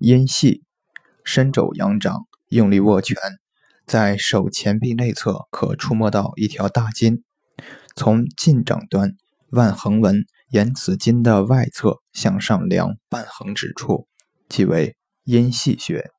阴细，伸肘扬掌，用力握拳，在手前臂内侧可触摸到一条大筋，从近掌端腕横纹沿此筋的外侧向上量半横指处，即为阴细穴。